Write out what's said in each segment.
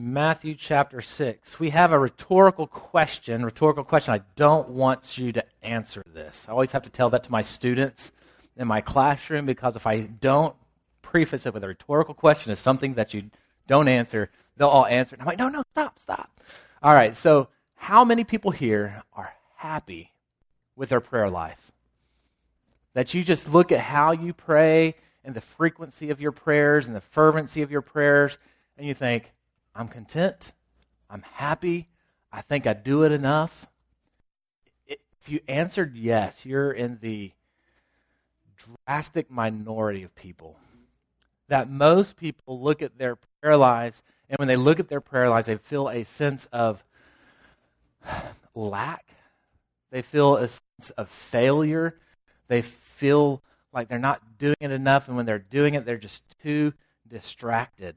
Matthew chapter 6. We have a rhetorical question. Rhetorical question. I don't want you to answer this. I always have to tell that to my students in my classroom because if I don't preface it with a rhetorical question as something that you don't answer, they'll all answer. And I'm like, no, no, stop, stop. All right, so how many people here are happy with their prayer life? That you just look at how you pray and the frequency of your prayers and the fervency of your prayers, and you think, I'm content, I'm happy, I think I do it enough. If you answered yes, you're in the drastic minority of people. That most people look at their prayer lives, and when they look at their prayer lives, they feel a sense of lack. They feel a sense of failure. They feel like they're not doing it enough, and when they're doing it, they're just too distracted.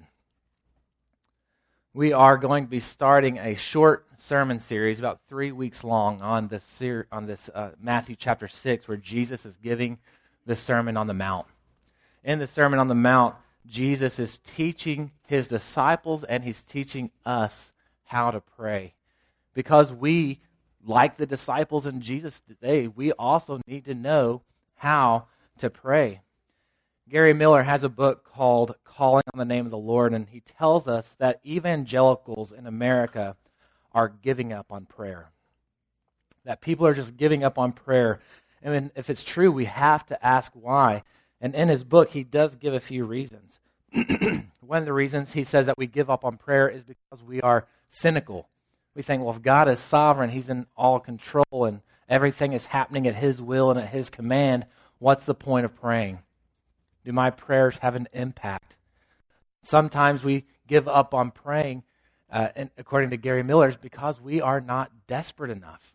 We are going to be starting a short sermon series, about three weeks long, on this ser- on this uh, Matthew chapter six, where Jesus is giving the Sermon on the Mount. In the Sermon on the Mount, Jesus is teaching his disciples and he's teaching us how to pray. Because we, like the disciples in Jesus today, we also need to know how to pray. Gary Millar has a book called Calling on the Name of the Lord, and he tells us that evangelicals in America are giving up on prayer. That people are just giving up on prayer. And if it's true, we have to ask why. And in his book, he does give a few reasons. One of the reasons he says that we give up on prayer is because we are cynical. We think, well, if God is sovereign, he's in all control, and everything is happening at his will and at his command, what's the point of praying? Do my prayers have an impact? Sometimes we give up on praying, uh, and according to Gary Millar's, because we are not desperate enough.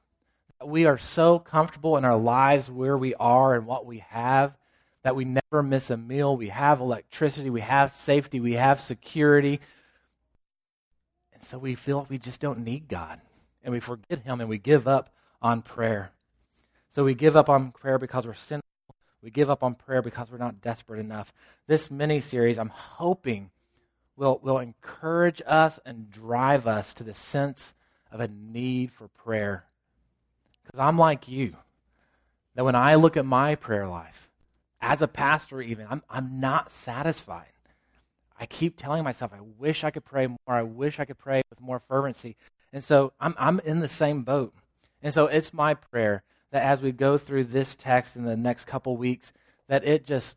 We are so comfortable in our lives where we are and what we have that we never miss a meal. We have electricity, we have safety, we have security. And so we feel like we just don't need God. And we forget Him and we give up on prayer. So we give up on prayer because we're sinful. We give up on prayer because we're not desperate enough. This mini series, I'm hoping, will, will encourage us and drive us to the sense of a need for prayer. Because I'm like you, that when I look at my prayer life, as a pastor, even, I'm, I'm not satisfied. I keep telling myself, I wish I could pray more. I wish I could pray with more fervency. And so I'm, I'm in the same boat. And so it's my prayer that as we go through this text in the next couple weeks, that it just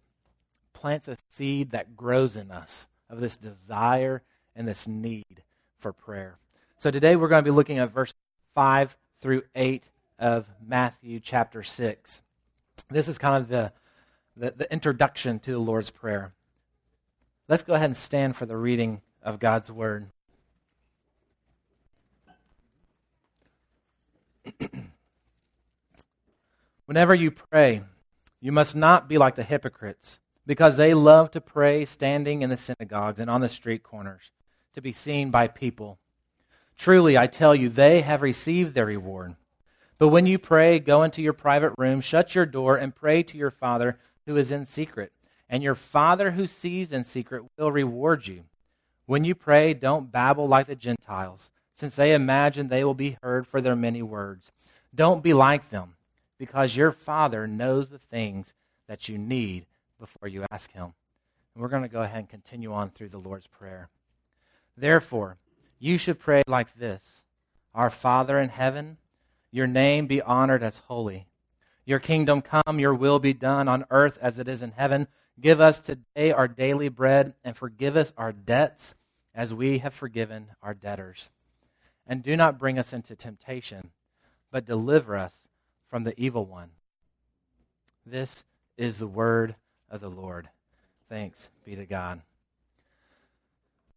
plants a seed that grows in us of this desire and this need for prayer. So today we're going to be looking at verse 5 through 8 of Matthew chapter 6. This is kind of the, the, the, introduction to the Lord's Prayer. Let's go ahead and stand for the reading of God's Word. Whenever you pray, you must not be like the hypocrites, because they love to pray standing in the synagogues and on the street corners, to be seen by people. Truly, I tell you, they have received their reward. But when you pray, go into your private room, shut your door, and pray to your Father who is in secret. And your Father who sees in secret will reward you. When you pray, don't babble like the Gentiles, since they imagine they will be heard for their many words. Don't be like them, because your Father knows the things that you need before you ask Him. And we're going to go ahead and continue on through the Lord's Prayer. Therefore, you should pray like this Our Father in heaven, your name be honored as holy. Your kingdom come, your will be done on earth as it is in heaven. Give us today our daily bread and forgive us our debts as we have forgiven our debtors. And do not bring us into temptation, but deliver us from the evil one. This is the word of the Lord. Thanks be to God.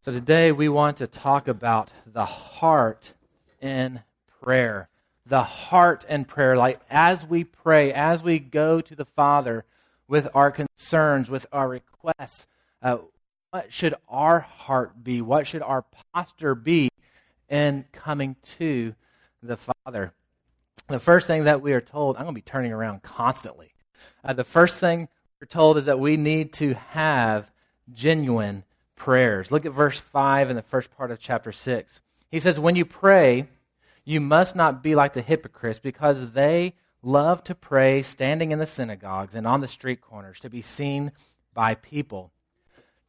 So today we want to talk about the heart in prayer the heart and prayer. Like as we pray, as we go to the Father with our concerns, with our requests, uh, what should our heart be? What should our posture be in coming to the Father? The first thing that we are told, I'm going to be turning around constantly. Uh, the first thing we're told is that we need to have genuine prayers. Look at verse 5 in the first part of chapter 6. He says, When you pray, you must not be like the hypocrites because they love to pray standing in the synagogues and on the street corners to be seen by people.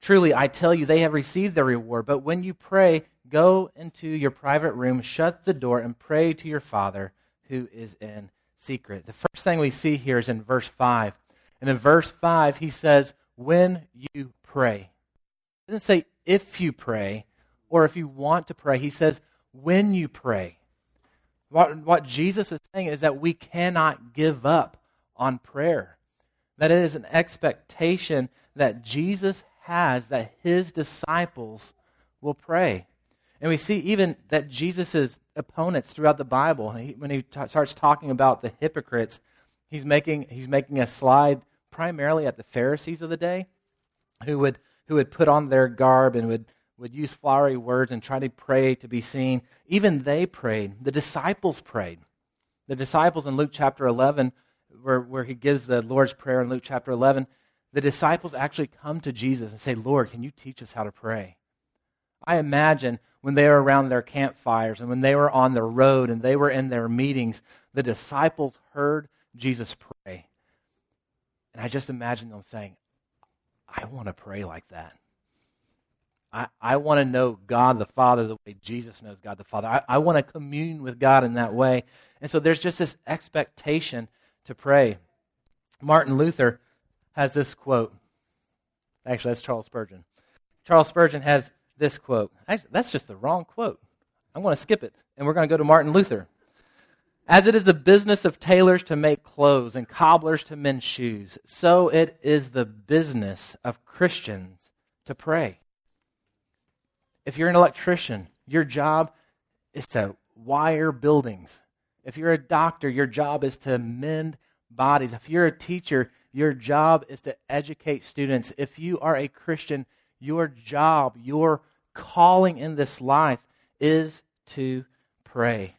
Truly, I tell you, they have received their reward. But when you pray, go into your private room, shut the door, and pray to your Father who is in secret. The first thing we see here is in verse 5. And in verse 5, he says, When you pray. He doesn't say if you pray or if you want to pray. He says, When you pray. What, what Jesus is saying is that we cannot give up on prayer. That it is an expectation that Jesus has that his disciples will pray. And we see even that Jesus' opponents throughout the Bible, he, when he t- starts talking about the hypocrites, he's making, he's making a slide primarily at the Pharisees of the day who would, who would put on their garb and would would use flowery words and try to pray to be seen. Even they prayed. The disciples prayed. The disciples in Luke chapter 11, where, where he gives the Lord's Prayer in Luke chapter 11, the disciples actually come to Jesus and say, Lord, can you teach us how to pray? I imagine when they were around their campfires and when they were on the road and they were in their meetings, the disciples heard Jesus pray. And I just imagine them saying, I want to pray like that. I, I want to know God the Father the way Jesus knows God the Father. I, I want to commune with God in that way. And so there's just this expectation to pray. Martin Luther has this quote. Actually, that's Charles Spurgeon. Charles Spurgeon has this quote. Actually, that's just the wrong quote. I'm going to skip it, and we're going to go to Martin Luther. As it is the business of tailors to make clothes and cobblers to mend shoes, so it is the business of Christians to pray. If you're an electrician, your job is to wire buildings. If you're a doctor, your job is to mend bodies. If you're a teacher, your job is to educate students. If you are a Christian, your job, your calling in this life is to pray.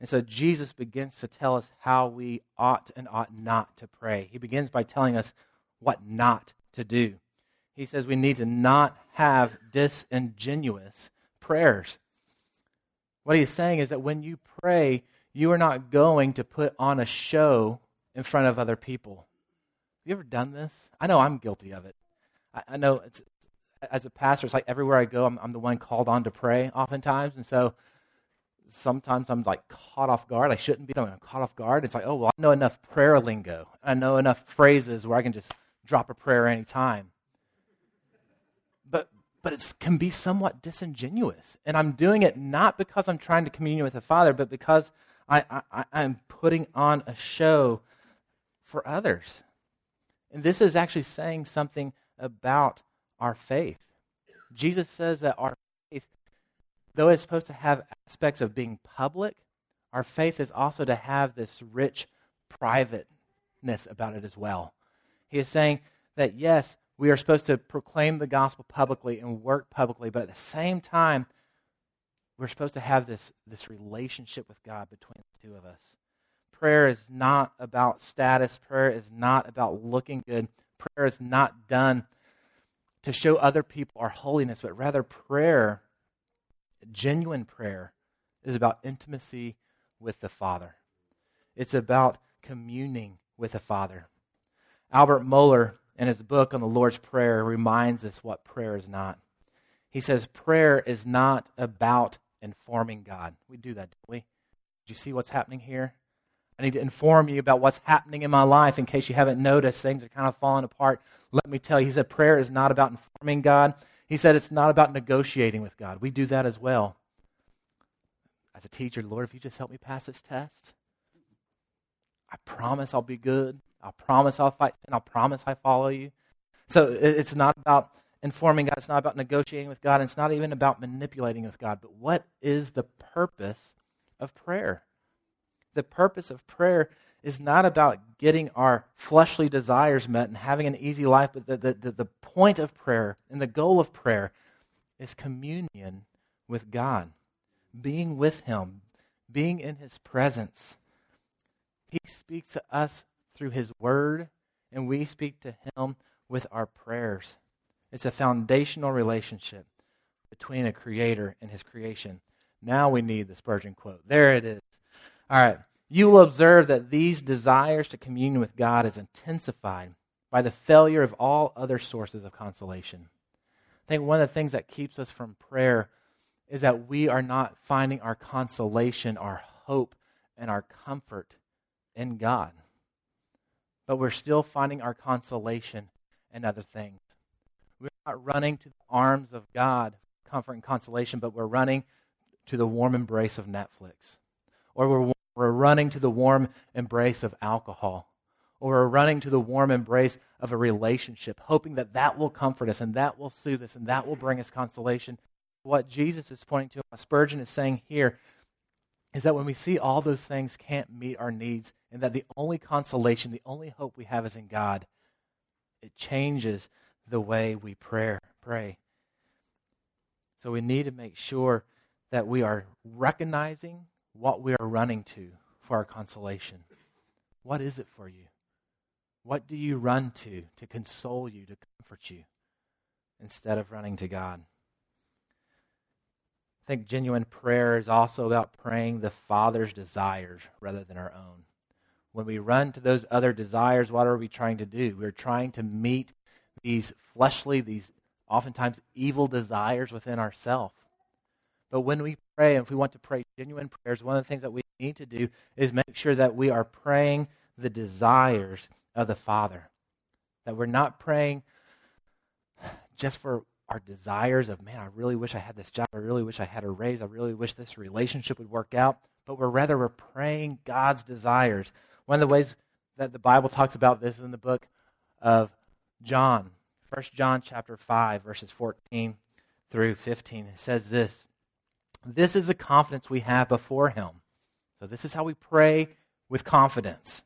And so Jesus begins to tell us how we ought and ought not to pray. He begins by telling us what not to do he says we need to not have disingenuous prayers. What he's saying is that when you pray, you are not going to put on a show in front of other people. Have you ever done this? I know I'm guilty of it. I, I know as a pastor, it's like everywhere I go, I'm, I'm the one called on to pray oftentimes. And so sometimes I'm like caught off guard. I shouldn't be. I'm caught off guard. It's like, oh, well, I know enough prayer lingo. I know enough phrases where I can just drop a prayer anytime but but it can be somewhat disingenuous. And I'm doing it not because I'm trying to commune with the Father, but because I, I, I'm putting on a show for others. And this is actually saying something about our faith. Jesus says that our faith, though it's supposed to have aspects of being public, our faith is also to have this rich privateness about it as well. He is saying that, yes, we are supposed to proclaim the gospel publicly and work publicly, but at the same time, we're supposed to have this, this relationship with God between the two of us. Prayer is not about status, prayer is not about looking good, prayer is not done to show other people our holiness, but rather, prayer, genuine prayer, is about intimacy with the Father. It's about communing with the Father. Albert Mohler in his book on the Lord's Prayer reminds us what prayer is not. He says, Prayer is not about informing God. We do that, don't we? Do you see what's happening here? I need to inform you about what's happening in my life in case you haven't noticed. Things are kind of falling apart. Let me tell you, he said, prayer is not about informing God. He said it's not about negotiating with God. We do that as well. As a teacher, Lord, if you just help me pass this test, I promise I'll be good. I promise I'll fight sin. I'll promise I follow you. So it's not about informing God. It's not about negotiating with God. And it's not even about manipulating with God. But what is the purpose of prayer? The purpose of prayer is not about getting our fleshly desires met and having an easy life, but the, the, the, point of prayer and the goal of prayer is communion with God, being with Him, being in His presence. He speaks to us through His Word, and we speak to Him with our prayers. It's a foundational relationship between a creator and his creation. Now we need the Spurgeon quote. There it is. All right. You will observe that these desires to commune with God is intensified by the failure of all other sources of consolation. I think one of the things that keeps us from prayer is that we are not finding our consolation, our hope, and our comfort in God. But we're still finding our consolation in other things. We're not running to the arms of God, comfort and consolation, but we're running to the warm embrace of Netflix. Or we're, we're running to the warm embrace of alcohol. Or we're running to the warm embrace of a relationship, hoping that that will comfort us and that will soothe us and that will bring us consolation. What Jesus is pointing to, what Spurgeon is saying here, is that when we see all those things can't meet our needs and that the only consolation, the only hope we have is in God, it changes the way we pray. pray. So we need to make sure that we are recognizing what we are running to for our consolation. What is it for you? What do you run to to console you, to comfort you, instead of running to God? I think genuine prayer is also about praying the Father's desires rather than our own. When we run to those other desires, what are we trying to do? We're trying to meet these fleshly, these oftentimes evil desires within ourselves. But when we pray, and if we want to pray genuine prayers, one of the things that we need to do is make sure that we are praying the desires of the Father. That we're not praying just for our desires of, man, I really wish I had this job. I really wish I had a raise. I really wish this relationship would work out. But we're rather, we're praying God's desires. One of the ways that the Bible talks about this is in the book of John, 1 John chapter 5, verses 14 through 15. It says this This is the confidence we have before Him. So, this is how we pray with confidence.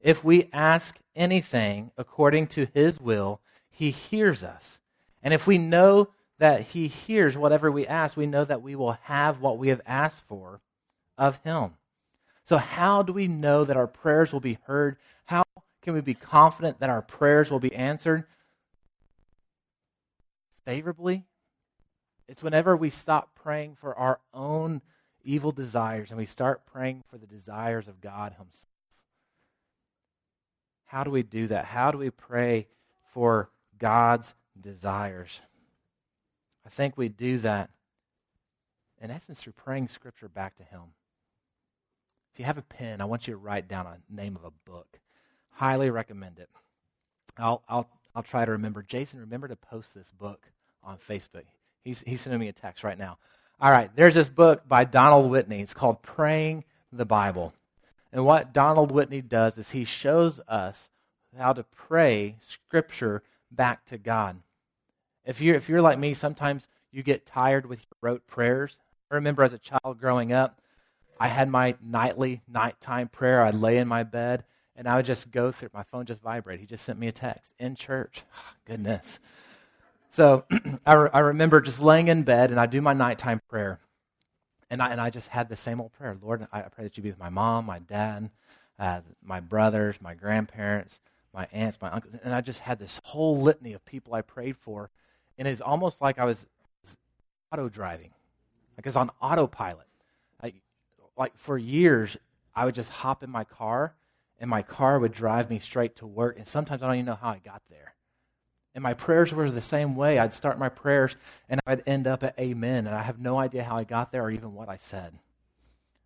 If we ask anything according to His will, He hears us. And if we know that He hears whatever we ask, we know that we will have what we have asked for of Him. So, how do we know that our prayers will be heard? How can we be confident that our prayers will be answered favorably? It's whenever we stop praying for our own evil desires and we start praying for the desires of God Himself. How do we do that? How do we pray for God's desires? I think we do that, in essence, through praying Scripture back to Him. If you have a pen, I want you to write down a name of a book. Highly recommend it. I'll, I'll, I'll try to remember. Jason, remember to post this book on Facebook. He's, he's sending me a text right now. All right, there's this book by Donald Whitney. It's called Praying the Bible. And what Donald Whitney does is he shows us how to pray Scripture back to God. If you're, if you're like me, sometimes you get tired with your rote prayers. I remember as a child growing up, I had my nightly, nighttime prayer. I'd lay in my bed and I would just go through. My phone just vibrate. He just sent me a text in church. Goodness. So I, re- I remember just laying in bed and I do my nighttime prayer. And I, and I just had the same old prayer Lord, I pray that you be with my mom, my dad, uh, my brothers, my grandparents, my aunts, my uncles. And I just had this whole litany of people I prayed for. And it's almost like I was auto driving, like I was on autopilot. I, like for years, I would just hop in my car and my car would drive me straight to work. And sometimes I don't even know how I got there. And my prayers were the same way. I'd start my prayers and I'd end up at amen. And I have no idea how I got there or even what I said.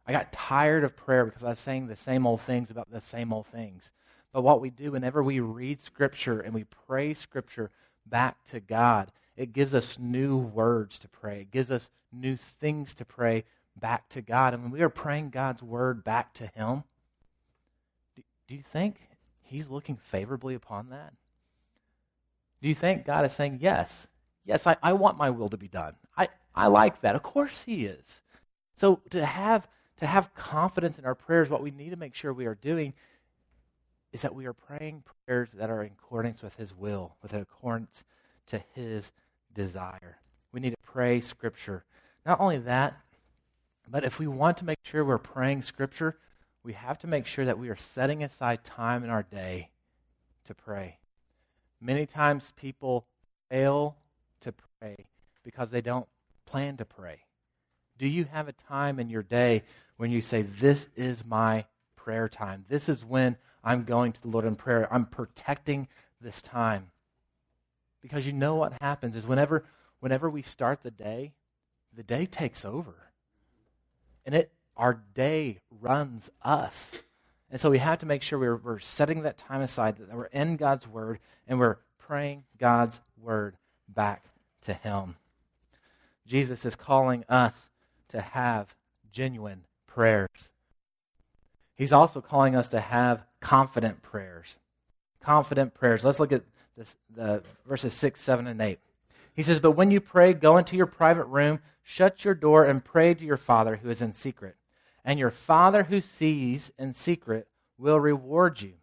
I got tired of prayer because I was saying the same old things about the same old things. But what we do whenever we read Scripture and we pray Scripture back to God, it gives us new words to pray. It gives us new things to pray back to God. And when we are praying God's word back to Him, do you think he's looking favorably upon that? Do you think God is saying, Yes, yes, I, I want my will to be done? I, I like that. Of course he is. So to have to have confidence in our prayers, what we need to make sure we are doing is that we are praying prayers that are in accordance with his will, with accordance to his desire. We need to pray scripture. Not only that, but if we want to make sure we're praying scripture, we have to make sure that we are setting aside time in our day to pray. Many times people fail to pray because they don't plan to pray? Do you have a time in your day when you say, This is my prayer time? This is when I'm going to the Lord in prayer. I'm protecting this time. Because you know what happens is whenever, whenever we start the day, the day takes over. And it our day runs us. And so we have to make sure we're, we're setting that time aside, that we're in God's Word, and we're praying God's Word back to Him. Jesus is calling us to have genuine prayers. He's also calling us to have confident prayers. Confident prayers. Let's look at this, the verses 6, 7, and 8. He says, But when you pray, go into your private room, shut your door, and pray to your Father who is in secret. And your Father who sees in secret will reward you.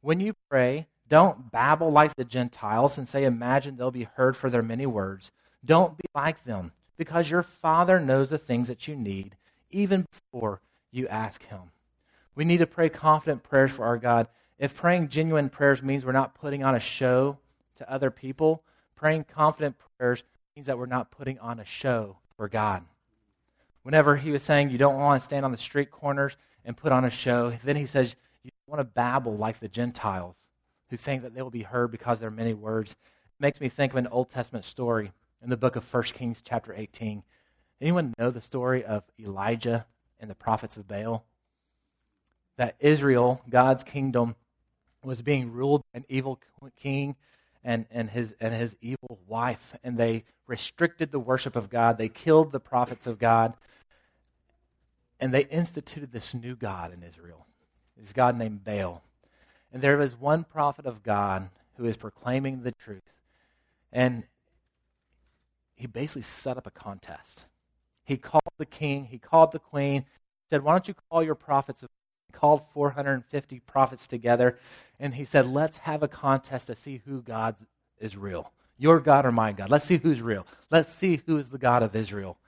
When you pray, don't babble like the Gentiles and say, Imagine they'll be heard for their many words. Don't be like them because your Father knows the things that you need even before you ask Him. We need to pray confident prayers for our God. If praying genuine prayers means we're not putting on a show to other people, praying confident prayers means that we're not putting on a show for God. Whenever he was saying you don't want to stand on the street corners and put on a show, then he says you want to babble like the Gentiles who think that they will be heard because there are many words. It makes me think of an Old Testament story in the book of 1 Kings, chapter 18. Anyone know the story of Elijah and the prophets of Baal? That Israel, God's kingdom, was being ruled by an evil king and, and, his, and his evil wife, and they restricted the worship of God. They killed the prophets of God, and they instituted this new God in Israel. This God named Baal. And there was one prophet of God who is proclaiming the truth. And he basically set up a contest. He called the king, he called the queen, said, Why don't you call your prophets? He called 450 prophets together, and he said, Let's have a contest to see who God is real. Your God or my God. Let's see who's real. Let's see who is the God of Israel.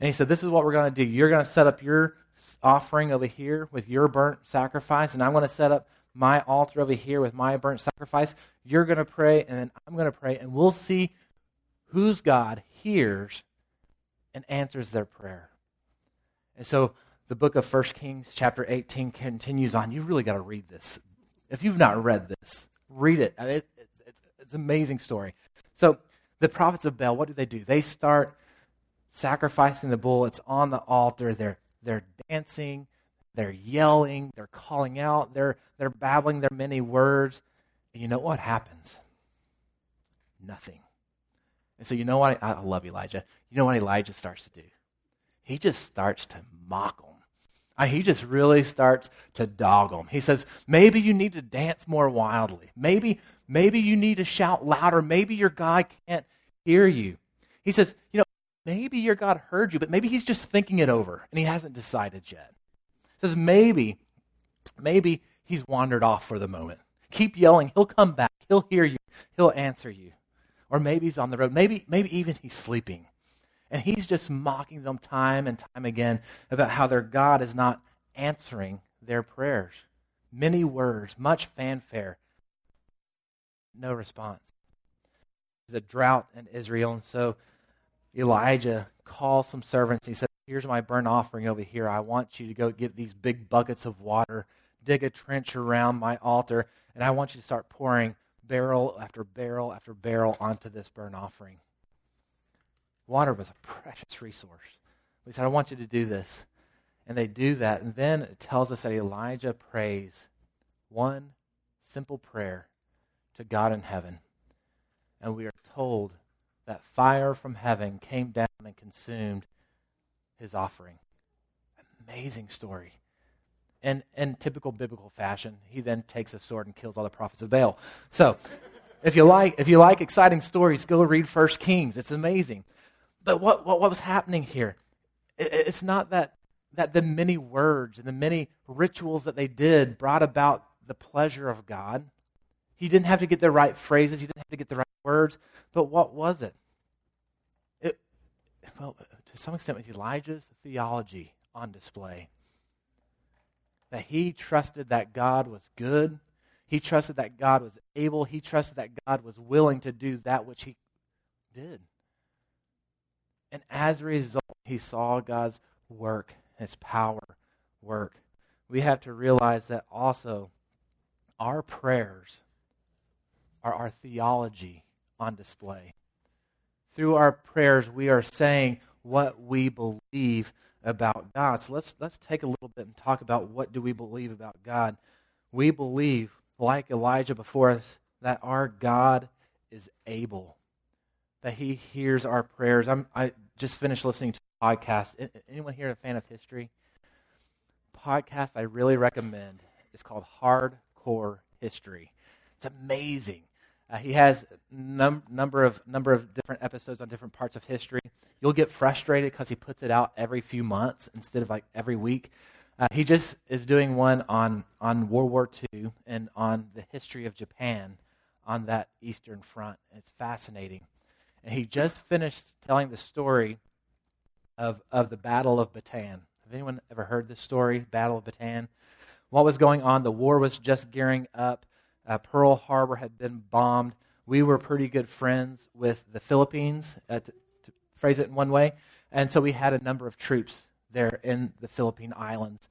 And he said, This is what we're going to do. You're going to set up your offering over here with your burnt sacrifice, and I'm going to set up my altar over here with my burnt sacrifice. You're going to pray, and then I'm going to pray, and we'll see whose God hears and answers their prayer. And so the book of 1 Kings, chapter 18, continues on. You really got to read this. If you've not read this, read it. it, it it's an amazing story. So the prophets of Baal, what do they do? They start sacrificing the bull. It's on the altar. They're, they're dancing. They're yelling. They're calling out. They're, they're babbling their many words. And you know what happens? Nothing. And so, you know what? I love Elijah. You know what Elijah starts to do? He just starts to mock them. He just really starts to dog them. He says, maybe you need to dance more wildly. Maybe, maybe you need to shout louder. Maybe your God can't hear you. He says, you know, maybe your God heard you, but maybe he's just thinking it over and he hasn't decided yet. He says, maybe, maybe he's wandered off for the moment. Keep yelling. He'll come back. He'll hear you. He'll answer you. Or maybe he's on the road. Maybe, maybe even he's sleeping. And he's just mocking them time and time again about how their God is not answering their prayers. Many words, much fanfare, no response. There's a drought in Israel, and so Elijah calls some servants. He says, Here's my burnt offering over here. I want you to go get these big buckets of water, dig a trench around my altar, and I want you to start pouring barrel after barrel after barrel onto this burnt offering. Water was a precious resource. We said, I want you to do this. And they do that. And then it tells us that Elijah prays one simple prayer to God in heaven. And we are told that fire from heaven came down and consumed his offering. Amazing story. And in typical biblical fashion, he then takes a sword and kills all the prophets of Baal. So, if you like, if you like exciting stories, go read First Kings. It's amazing. But what, what, what was happening here? It, it's not that, that the many words and the many rituals that they did brought about the pleasure of God. He didn't have to get the right phrases, he didn't have to get the right words. But what was it? it well, to some extent, it was Elijah's theology on display that he trusted that God was good. He trusted that God was able. He trusted that God was willing to do that which he did. And as a result, he saw God's work, his power work. We have to realize that also our prayers are our theology on display. Through our prayers, we are saying what we believe about God. So let's, let's take a little bit and talk about what do we believe about God. We believe, like Elijah before us, that our God is able, that he hears our prayers. I'm, I just finished listening to a podcast. Anyone here a fan of history? Podcast I really recommend is called Hardcore History. It's amazing. Uh, he has num- number of number of different episodes on different parts of history. You'll get frustrated because he puts it out every few months instead of like every week. Uh, he just is doing one on on World War II and on the history of Japan on that Eastern Front. It's fascinating. And he just finished telling the story of of the Battle of Bataan. Have anyone ever heard this story, Battle of Bataan? What was going on? The war was just gearing up. Uh, Pearl Harbor had been bombed. We were pretty good friends with the Philippines, uh, to, to phrase it in one way. And so we had a number of troops there in the Philippine Islands.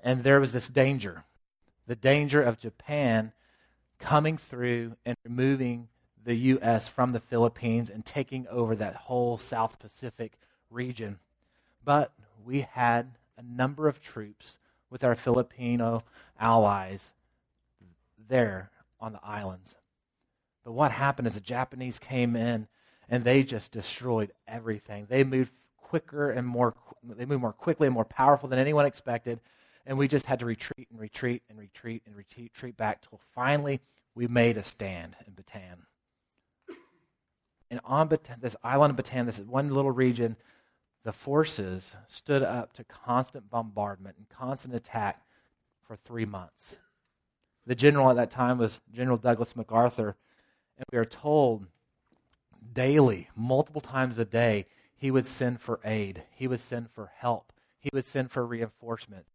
And there was this danger the danger of Japan coming through and removing the U.S. from the Philippines and taking over that whole South Pacific region. But we had a number of troops with our Filipino allies there on the islands. But what happened is the Japanese came in and they just destroyed everything. They moved quicker and more they moved more quickly and more powerful than anyone expected. And we just had to retreat and retreat and retreat and retreat, back till finally we made a stand in Bataan. And on this island of Bataan, this one little region, the forces stood up to constant bombardment and constant attack for three months. The general at that time was General Douglas MacArthur. And we are told daily, multiple times a day, he would send for aid. He would send for help. He would send for reinforcement.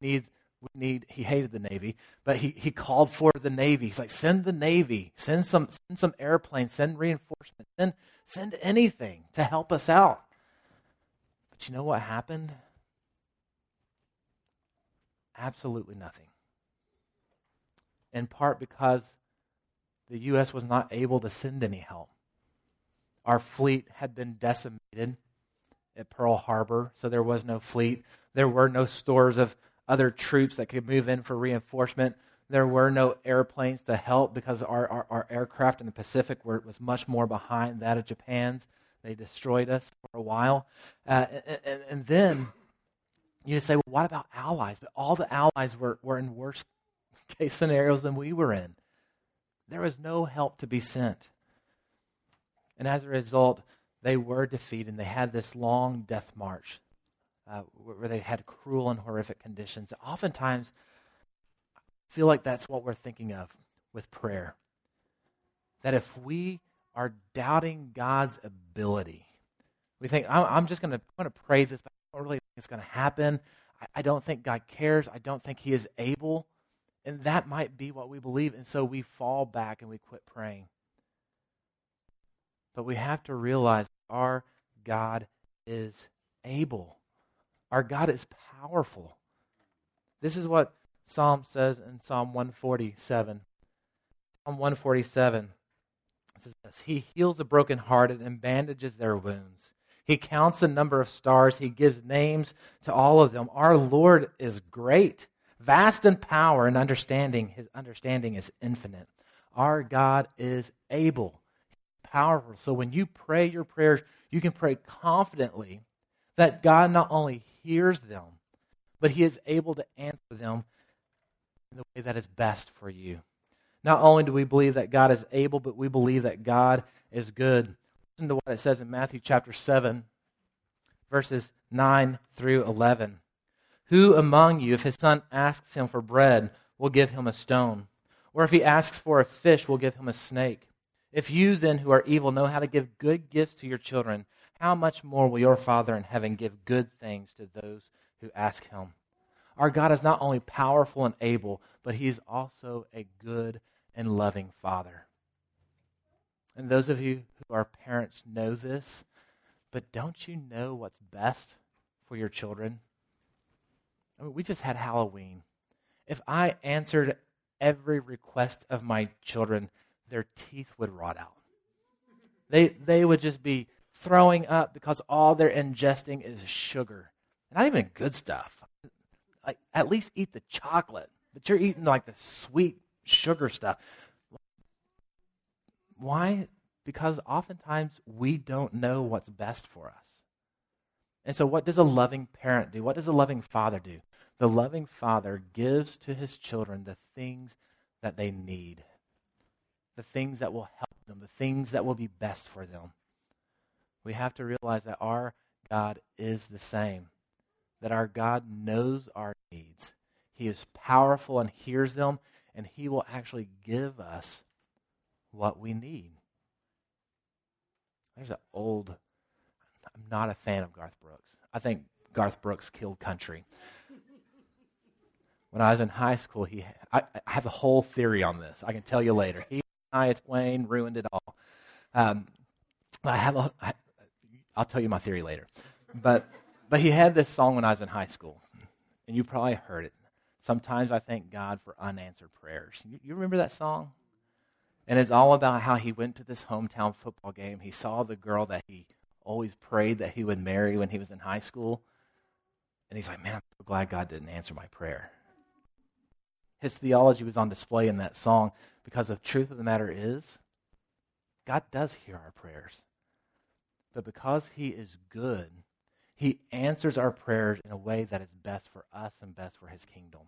We need, we need, he hated the Navy, but he, he called for the Navy. He's like, send the Navy, send some, send some airplanes, send reinforcement, send, send anything to help us out. But you know what happened? Absolutely nothing in part because the U.S. was not able to send any help. Our fleet had been decimated at Pearl Harbor, so there was no fleet. There were no stores of other troops that could move in for reinforcement. There were no airplanes to help because our, our, our aircraft in the Pacific were, was much more behind that of Japan's. They destroyed us for a while. Uh, and, and, then you say, well, what about allies? But all the allies were, were in worse case scenarios than we were in. There was no help to be sent. And as a result, they were defeated. They had this long death march uh, where they had cruel and horrific conditions. Oftentimes, I feel like that's what we're thinking of with prayer. That if we are doubting God's ability, we think, I'm, just going to pray this, but I don't really think it's going to happen. I, I don't think God cares. I don't think He is able. And that might be what we believe. And so we fall back and we quit praying. But we have to realize our God is able, our God is powerful. This is what Psalm says in Psalm 147. Psalm 147 says this He heals the brokenhearted and bandages their wounds. He counts the number of stars. He gives names to all of them. Our Lord is great vast in power and understanding. His understanding is infinite. Our God is able, powerful. So when you pray your prayers, you can pray confidently that God not only hears them, but He is able to answer them in the way that is best for you. Not only do we believe that God is able, but we believe that God is good. Listen to what it says in Matthew chapter 7, verses 9 through 11. Who among you, if his son asks him for bread, will give him a stone? Or if he asks for a fish, will give him a snake? If you then, who are evil, know how to give good gifts to your children, how much more will your Father in heaven give good things to those who ask him? Our God is not only powerful and able, but he is also a good and loving Father. And those of you who are parents know this, but don't you know what's best for your children? I mean, we just had Halloween. If I answered every request of my children, their teeth would rot out. They, they would just be throwing up because all they're ingesting is sugar. Not even good stuff. Like, at least eat the chocolate, but you're eating like the sweet sugar stuff. Why? Because oftentimes we don't know what's best for us. And so, what does a loving parent do? What does a loving father do? The loving father gives to his children the things that they need, the things that will help them, the things that will be best for them. We have to realize that our God is the same, that our God knows our needs. He is powerful and hears them, and He will actually give us what we need. There's an old, I'm not a fan of Garth Brooks. I think Garth Brooks killed country when I was in high school, he I, I, have a whole theory on this. I can tell you later. He and I, Wayne, ruined it all. Um, I have a, I'll tell you my theory later. But but he had this song when I was in high school, and you probably heard it. Sometimes I thank God for unanswered prayers. You, you remember that song? And it's all about how he went to this hometown football game. He saw the girl that he always prayed that he would marry when he was in high school. And he's like, man, I'm so glad God didn't answer my prayer. His theology was on display in that song because the truth of the matter is, God does hear our prayers. But because He is good, He answers our prayers in a way that is best for us and best for His kingdom.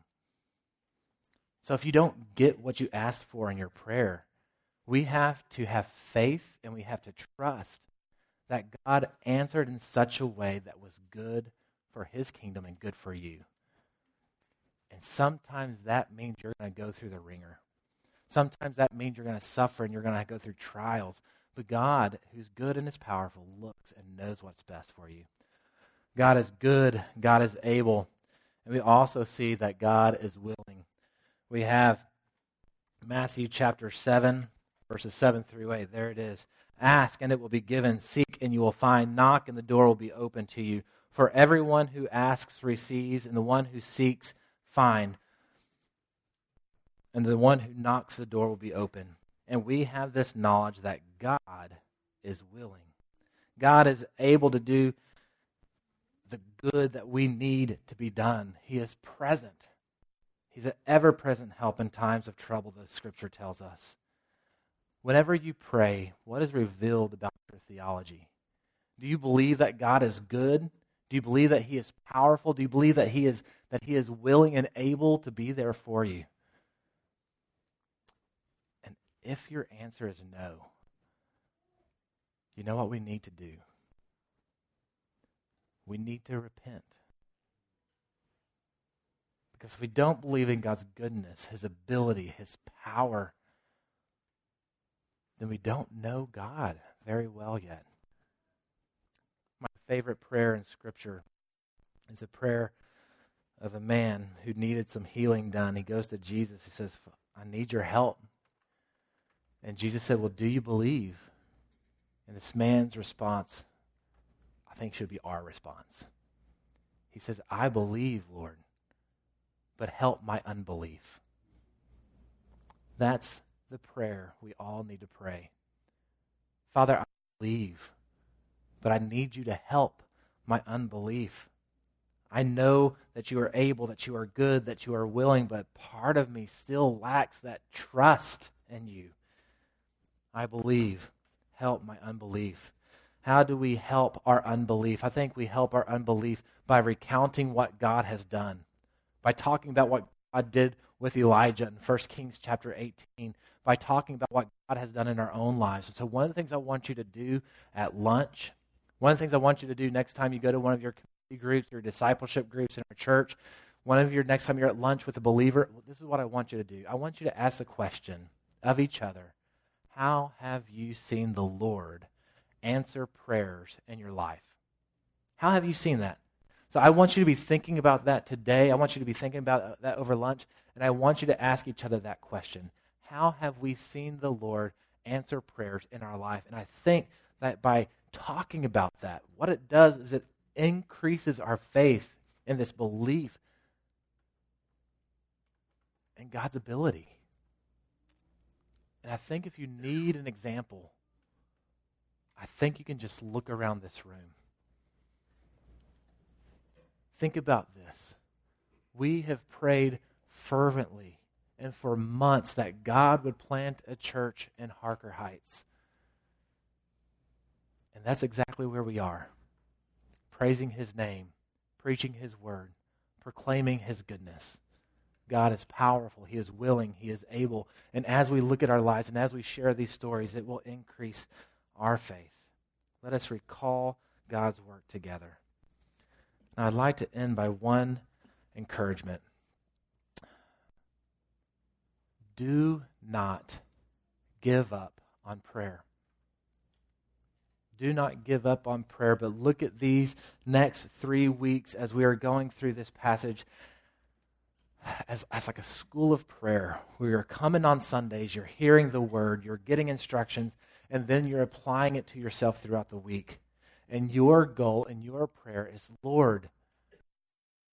So if you don't get what you asked for in your prayer, we have to have faith and we have to trust that God answered in such a way that was good for His kingdom and good for you. And sometimes that means you're going to go through the wringer. Sometimes that means you're going to suffer and you're going to go through trials. But God, who's good and is powerful, looks and knows what's best for you. God is good, God is able. And we also see that God is willing. We have Matthew chapter 7, verses 7 through 8. There it is. Ask and it will be given. Seek and you will find. Knock and the door will be open to you. For everyone who asks receives, and the one who seeks finds. And the one who knocks the door will be open. And we have this knowledge that God is willing. God is able to do the good that we need to be done. He is present. He's an ever present help in times of trouble, the scripture tells us. Whenever you pray, what is revealed about your theology? Do you believe that God is good? Do you believe that he is powerful? Do you believe that he is that he is willing and able to be there for you? If your answer is no, you know what we need to do? We need to repent. Because if we don't believe in God's goodness, his ability, his power, then we don't know God very well yet My favorite prayer in Scripture is a prayer of a man who needed some healing done. He goes to Jesus. He says, I need your help. And Jesus said, Well, do you believe? And this man's response, I think, should be our response. He says, I believe, Lord, but help my unbelief. That's the prayer we all need to pray. Father, I believe but I need you to help my unbelief. I know that you are able, that you are good, that you are willing, but part of me still lacks that trust in you. I believe. Help my unbelief. How do we help our unbelief? I think we help our unbelief by recounting what God has done, by talking about what God did with Elijah in 1 Kings chapter 18, by talking about what God has done in our own lives. And so, one of the things I want you to do at lunch one of the things I want you to do next time you go to one of your community groups your discipleship groups in our church, one of your next time you're at lunch with a believer, this is what I want you to do. I want you to ask the question of each other How have you seen the Lord answer prayers in your life? How have you seen that? So I want you to be thinking about that today. I want you to be thinking about uh, that over lunch. And I want you to ask each other that question How have we seen the Lord answer prayers in our life. And I think that by talking about that, what it does is it increases our faith in this belief in God's ability. And I think if you need an example, I think you can just look around this room. Think about this. We have prayed fervently and for months that God would plant a church in Harker Heights. And that's exactly where we are praising His name, preaching His word, proclaiming His goodness. God is powerful. He is willing. He is able. And as we look at our lives and as we share these stories, it will increase our faith. Let us recall God's work together. Now, I'd like to end by one encouragement. Do not give up on prayer. Do not give up on prayer, but look at these next three weeks as we are going through this passage as, as like a school of prayer where you're coming on Sundays, you're hearing the word, you're getting instructions, and then you're applying it to yourself throughout the week. And your goal and your prayer is, Lord,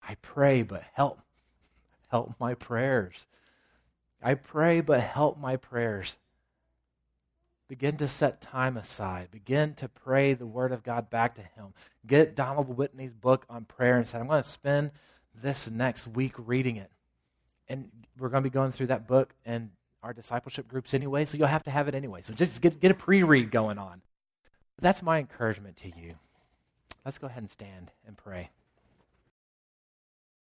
I pray, but help. Help my prayers. I pray, but help my prayers. Begin to set time aside. Begin to pray the Word of God back to Him. Get Donald Whitney's book on prayer and say, I'm going to spend this next week reading it. And we're going to be going through that book and our discipleship groups anyway, so you'll have to have it anyway. So just get, get a pre read going on. That's my encouragement to you. Let's go ahead and stand and pray.